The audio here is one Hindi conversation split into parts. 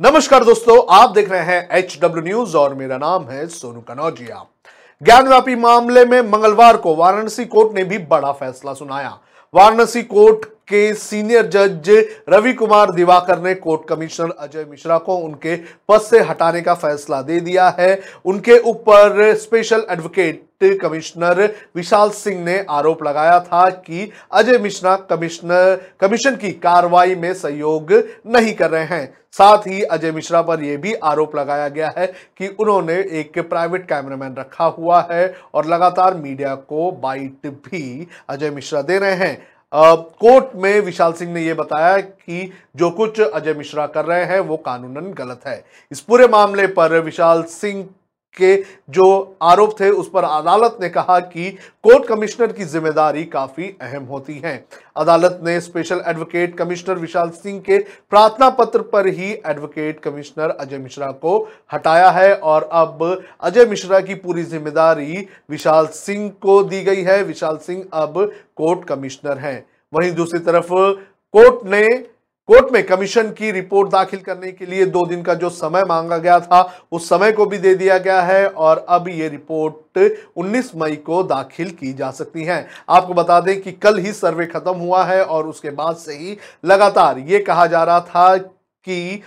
नमस्कार दोस्तों, आप देख रहे हैं एच डब्ल्यू न्यूज़ और मेरा नाम है सोनू कनौजिया। ज्ञानव्यापी मामले में मंगलवार को वाराणसी कोर्ट ने भी बड़ा फैसला सुनाया। वाराणसी कोर्ट के सीनियर जज रवि कुमार दिवाकर ने कोर्ट कमिश्नर अजय मिश्रा को उनके पद से हटाने का फैसला दे दिया है। उनके ऊपर special advocate commissioner Vishal Singh ने आरोप लगाया था कि अजय मिश्रा कमिश्नर, कमीशन की कार्रवाई में सहयोग नहीं कर रहे हैं। साथ ही अजय मिश्रा पर यह भी आरोप लगाया गया है कि उन्होंने एक प्राइवेट कैमरामैन रखा हुआ है और लगातार मीडिया को बाइट भी अजय मिश्रा दे रहे हैं। कोर्ट में विशाल सिंह ने यह बताया कि जो कुछ अजय मिश्रा कर रहे हैं, वो कानूनन गलत है। इस पूरे मामले पर विशाल सिंह के जो आरोप थे, उस पर अदालत ने कहा कि कोर्ट कमिश्नर की ज़िम्मेदारी काफ़ी अहम होती है। अदालत ने special advocate commissioner Vishal Singh के प्रार्थना पत्र पर ही एडवोकेट कमिश्नर अजय मिश्रा को हटाया है और अब अजय मिश्रा की पूरी ज़िम्मेदारी विशाल सिंह को दी गई है। विशाल सिंह अब कोर्ट कमिश्नर हैं। वहीं दूसरी तरफ़ कोर्ट ने कोर्ट में कमीशन की रिपोर्ट दाखिल करने के लिए दो दिन का जो समय मांगा गया था, उस समय को भी दे दिया गया है और अब ये रिपोर्ट 19 मई को दाखिल की जा सकती है। आपको बता दें कि कल ही सर्वे खत्म हुआ है और उसके बाद से ही लगातार ये कहा जा रहा था की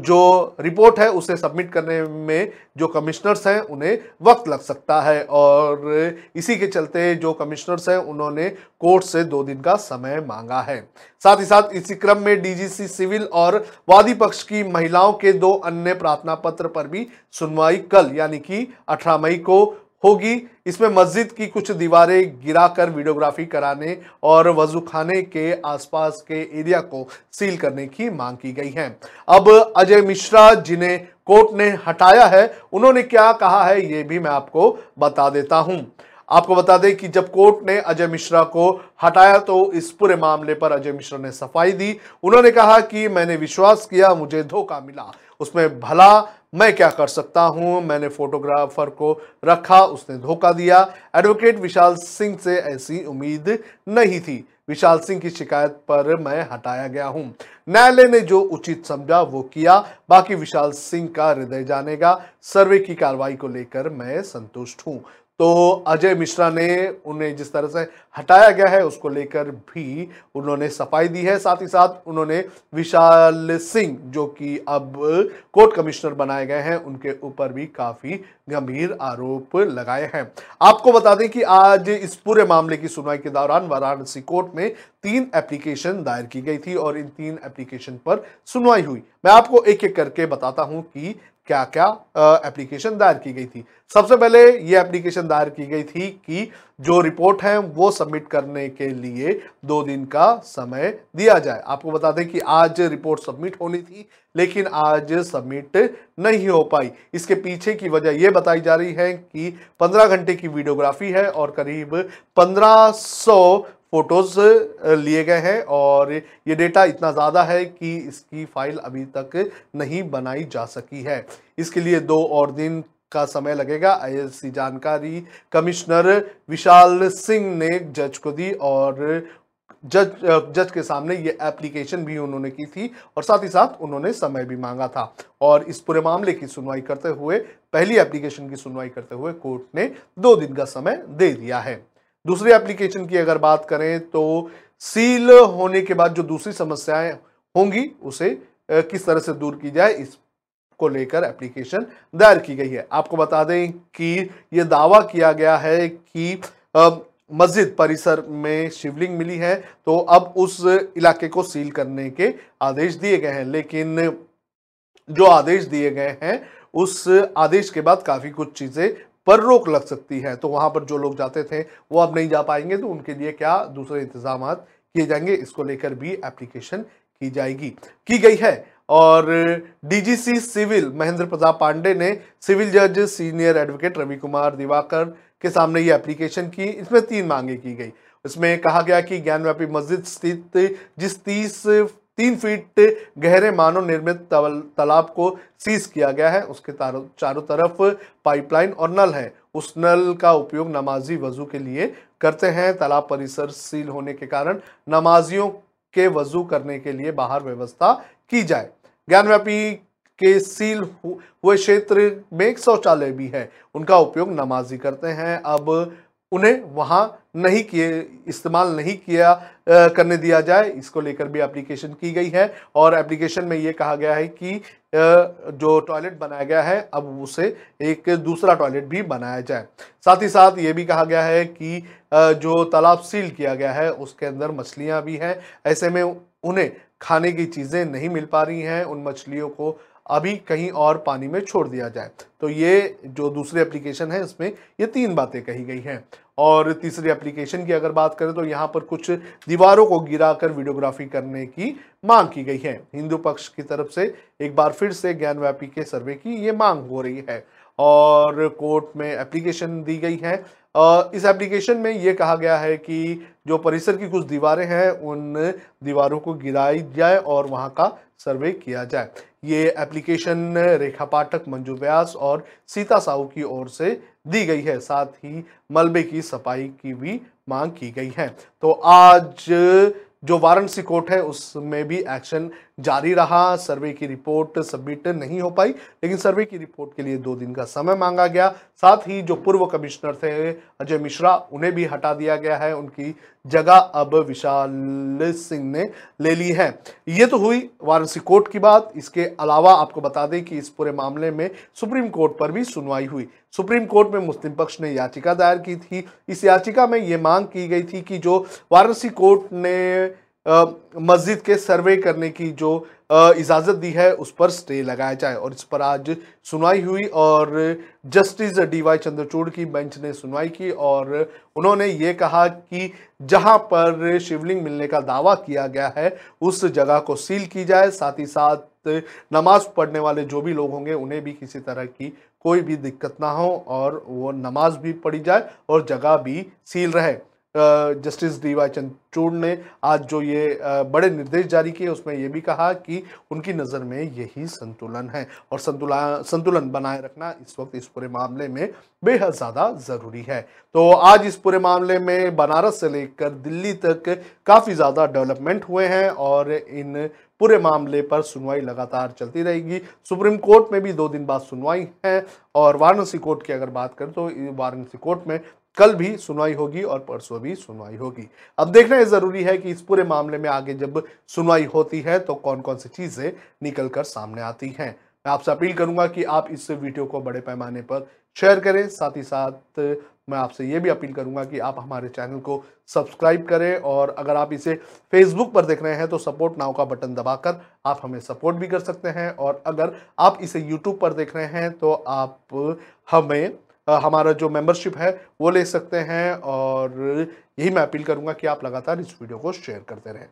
जो रिपोर्ट है उसे सबमिट करने में जो कमिश्नर्स हैं उन्हें वक्त लग सकता है और इसी के चलते जो कमिश्नर्स हैं उन्होंने कोर्ट से दो दिन का समय मांगा है। साथ ही साथ इसी क्रम में डीजीसी सिविल और वादी पक्ष की महिलाओं के दो अन्य प्रार्थना पत्र पर भी सुनवाई कल, यानी कि 18 मई को होगी। इसमें मस्जिद की कुछ दीवारें गिराकर वीडियोग्राफी कराने और वज़ू खाने के आसपास के एरिया को सील करने की मांग की गई है। अब अजय मिश्रा जिन्हें कोर्ट ने हटाया है, उन्होंने क्या कहा है, ये भी मैं आपको बता देता हूँ। आपको बता दें कि जब कोर्ट ने अजय मिश्रा को हटाया तो इस पूरे मामले पर अजय मिश्रा ने सफ़ाई दी। उन्होंने कहा कि, मैंने विश्वास किया, मुझे धोखा मिला। उसमें भला मैं क्या कर सकता हूँ? मैंने फोटोग्राफर को रखा, उसने धोखा दिया। एडवोकेट विशाल सिंह से ऐसी उम्मीद नहीं थी। विशाल सिंह की शिकायत पर मैं हटाया गया हूँ। न्यायालय ने जो उचित समझा, वो किया। बाकी विशाल सिंह का हृदय जानेगा। सर्वे की कार्रवाई को लेकर मैं संतुष्ट हूँ। तो अजय मिश्रा ने उन्हें जिस तरह से हटाया गया है, उसको लेकर भी उन्होंने सफ़ाई दी है। साथ ही साथ उन्होंने विशाल सिंह, जो कि अब कोर्ट कमिश्नर बनाए गए हैं, उनके ऊपर भी काफ़ी गंभीर आरोप लगाए हैं। आपको बता दें कि आज इस पूरे मामले की सुनवाई के दौरान वाराणसी कोर्ट में तीन एप्लीकेशन दायर की गई थी और इन तीन एप्लीकेशन पर सुनवाई हुई। मैं आपको एक एक करके बताता हूँ कि क्या क्या एप्लीकेशन दायर की गई थी। सबसे पहले ये एप्लीकेशन दायर की गई थी कि जो रिपोर्ट है वो सबमिट करने के लिए दो दिन का समय दिया जाए। आपको बता दें कि आज रिपोर्ट सबमिट होनी थी, लेकिन आज सबमिट नहीं हो पाई। इसके पीछे की वजह यह बताई जा रही है कि 15 घंटे की वीडियोग्राफी है और करीब 1500 फ़ोटोज़ लिए गए हैं और ये डेटा इतना ज़्यादा है कि इसकी फ़ाइल अभी तक नहीं बनाई जा सकी है। इसके लिए दो और दिन का समय लगेगा। ऐसी जानकारी कमिश्नर विशाल सिंह ने जज को दी और जज जज के सामने ये एप्लीकेशन भी उन्होंने की थी और साथ ही साथ उन्होंने समय भी मांगा था। और इस पूरे मामले की सुनवाई करते हुए, पहली एप्लीकेशन की सुनवाई करते हुए कोर्ट ने दो दिन का समय दे दिया है। दूसरी एप्लीकेशन की अगर बात करें तो सील होने के बाद जो दूसरी समस्याएँ होंगी, उसे किस तरह से दूर की जाए इस को लेकर एप्लीकेशन दायर की गई है। आपको बता दें कि यह दावा किया गया है कि मस्जिद परिसर में शिवलिंग मिली है तो अब उस इलाके को सील करने के आदेश दिए गए हैं। लेकिन जो आदेश दिए गए हैं, उस आदेश के बाद काफ़ी कुछ चीज़ें पर रोक लग सकती है। तो वहाँ पर जो लोग जाते थे, वो अब नहीं जा पाएँगे तो उनके लिए क्या दूसरे इंतज़ाम किए जाएँगे? इसको लेकर भी एप्लीकेशन की जाएगी। की गई है, और डीजीसी सिविल महेंद्र प्रताप पांडे ने सिविल जज, सीनियर एडवोकेट रवि कुमार दिवाकर के सामने ये एप्लीकेशन की, इसमें तीन मांगे की गई। इसमें कहा गया कि ज्ञानव्यापी मस्जिद स्थित, जिस तीस तीन फीट गहरे मानव निर्मित तालाब को सीज किया गया है। उसके चारों तरफ़ पाइपलाइन और नल है। उस नल का उपयोग नमाजी वज़ू के लिए करते हैं। तालाब परिसर सील होने के कारण नमाजियों के वज़ू करने के लिए बाहर व्यवस्था की जाए। ज्ञानव्यापी के सील हुए क्षेत्र में एक शौचालय भी है। उनका उपयोग नमाजी करते हैं। अब उन्हें वहाँ नहीं किए इस्तेमाल नहीं किया आ, करने दिया जाए। इसको लेकर भी एप्लीकेशन की गई है और एप्लीकेशन में ये कहा गया है कि आ, जो टॉयलेट बनाया गया है अब उसे एक दूसरा टॉयलेट भी बनाया जाए। साथ ही साथ ये भी कहा गया है कि आ, जो तालाब सील किया गया है उसके अंदर मछलियाँ भी हैं। ऐसे में उन्हें खाने की चीज़ें नहीं मिल पा रही हैं। उन मछलियों को अभी कहीं और पानी में छोड़ दिया जाए। तो ये जो दूसरी एप्लीकेशन है, इसमें ये तीन बातें कही गई हैं। और तीसरी एप्लीकेशन की अगर बात करें तो यहाँ पर कुछ दीवारों को गिराकर वीडियोग्राफी करने की मांग की गई है। हिंदू पक्ष की तरफ़ से एक बार फिर से ज्ञानव्यापी के सर्वे की ये मांग हो रही है। और कोर्ट में एप्लीकेशन दी गई है। इस एप्लीकेशन में ये कहा गया है कि जो परिसर की कुछ दीवारें हैं, उन दीवारों को गिराई जाए और वहाँ का सर्वे किया जाए। ये एप्लीकेशन रेखा पाठक मंजू व्यास और सीता साहू की ओर से दी गई है। साथ ही मलबे की सफ़ाई की भी मांग की गई है। तो आज जो वाराणसी कोर्ट है, उसमें भी एक्शन जारी रहा। सर्वे की रिपोर्ट सबमिट नहीं हो पाई, लेकिन सर्वे की रिपोर्ट के लिए दो दिन का समय मांगा गया। साथ ही जो पूर्व कमिश्नर थे अजय मिश्रा, उन्हें भी हटा दिया गया है। उनकी जगह अब विशाल सिंह ने ले ली है। ये तो हुई वाराणसी कोर्ट की बात। इसके अलावा आपको बता दें कि इस पूरे मामले में सुप्रीम कोर्ट पर भी सुनवाई हुई। सुप्रीम कोर्ट में मुस्लिम पक्ष ने याचिका दायर की थी। इस याचिका में ये मांग की गई थी कि जो वाराणसी कोर्ट ने मस्जिद के सर्वे करने की जो इजाज़त दी है, उस पर स्टे लगाया जाए। और इस पर आज सुनवाई हुई और जस्टिस डी वाई चंद्रचूड़ की बेंच ने सुनवाई की और उन्होंने ये कहा कि जहाँ पर शिवलिंग मिलने का दावा किया गया है, उस जगह को सील की जाए। साथ ही साथ नमाज़ पढ़ने वाले जो भी लोग होंगे, उन्हें भी किसी तरह की कोई भी दिक्कत ना हो और वो नमाज़ भी पढ़ी जाए और जगह भी सील रहे। जस्टिस वाई चंद्रचूड़ ने आज जो ये बड़े निर्देश जारी किए, उसमें ये भी कहा कि उनकी नज़र में यही संतुलन है और संतुलन संतुलन बनाए रखना इस वक्त इस पूरे मामले में बेहद ज़्यादा ज़रूरी है। तो आज इस पूरे मामले में बनारस से लेकर दिल्ली तक काफ़ी ज़्यादा डेवलपमेंट हुए हैं और इन पूरे मामले पर सुनवाई लगातार चलती रहेगी। सुप्रीम कोर्ट में भी दो दिन बाद सुनवाई है और वाराणसी कोर्ट की अगर बात करें तो वाराणसी कोर्ट में कल भी सुनवाई होगी और परसों भी सुनवाई होगी। अब देखना यह ज़रूरी है कि इस पूरे मामले में आगे जब सुनवाई होती है तो कौन कौन सी चीज़ें निकल कर सामने आती हैं। मैं आपसे अपील करूँगा कि आप इस वीडियो को बड़े पैमाने पर शेयर करें। साथ ही साथ मैं आपसे ये भी अपील करूँगा कि आप हमारे चैनल को सब्सक्राइब करें और अगर आप इसे फेसबुक पर देख रहे हैं तो सपोर्ट नाउ का बटन दबाकर आप हमें सपोर्ट भी कर सकते हैं। और अगर आप इसे यूट्यूब पर देख रहे हैं तो आप हमें हमारा जो मेंबरशिप है, वो ले सकते हैं और यही मैं अपील करूँगा कि आप लगातार इस वीडियो को शेयर करते रहें।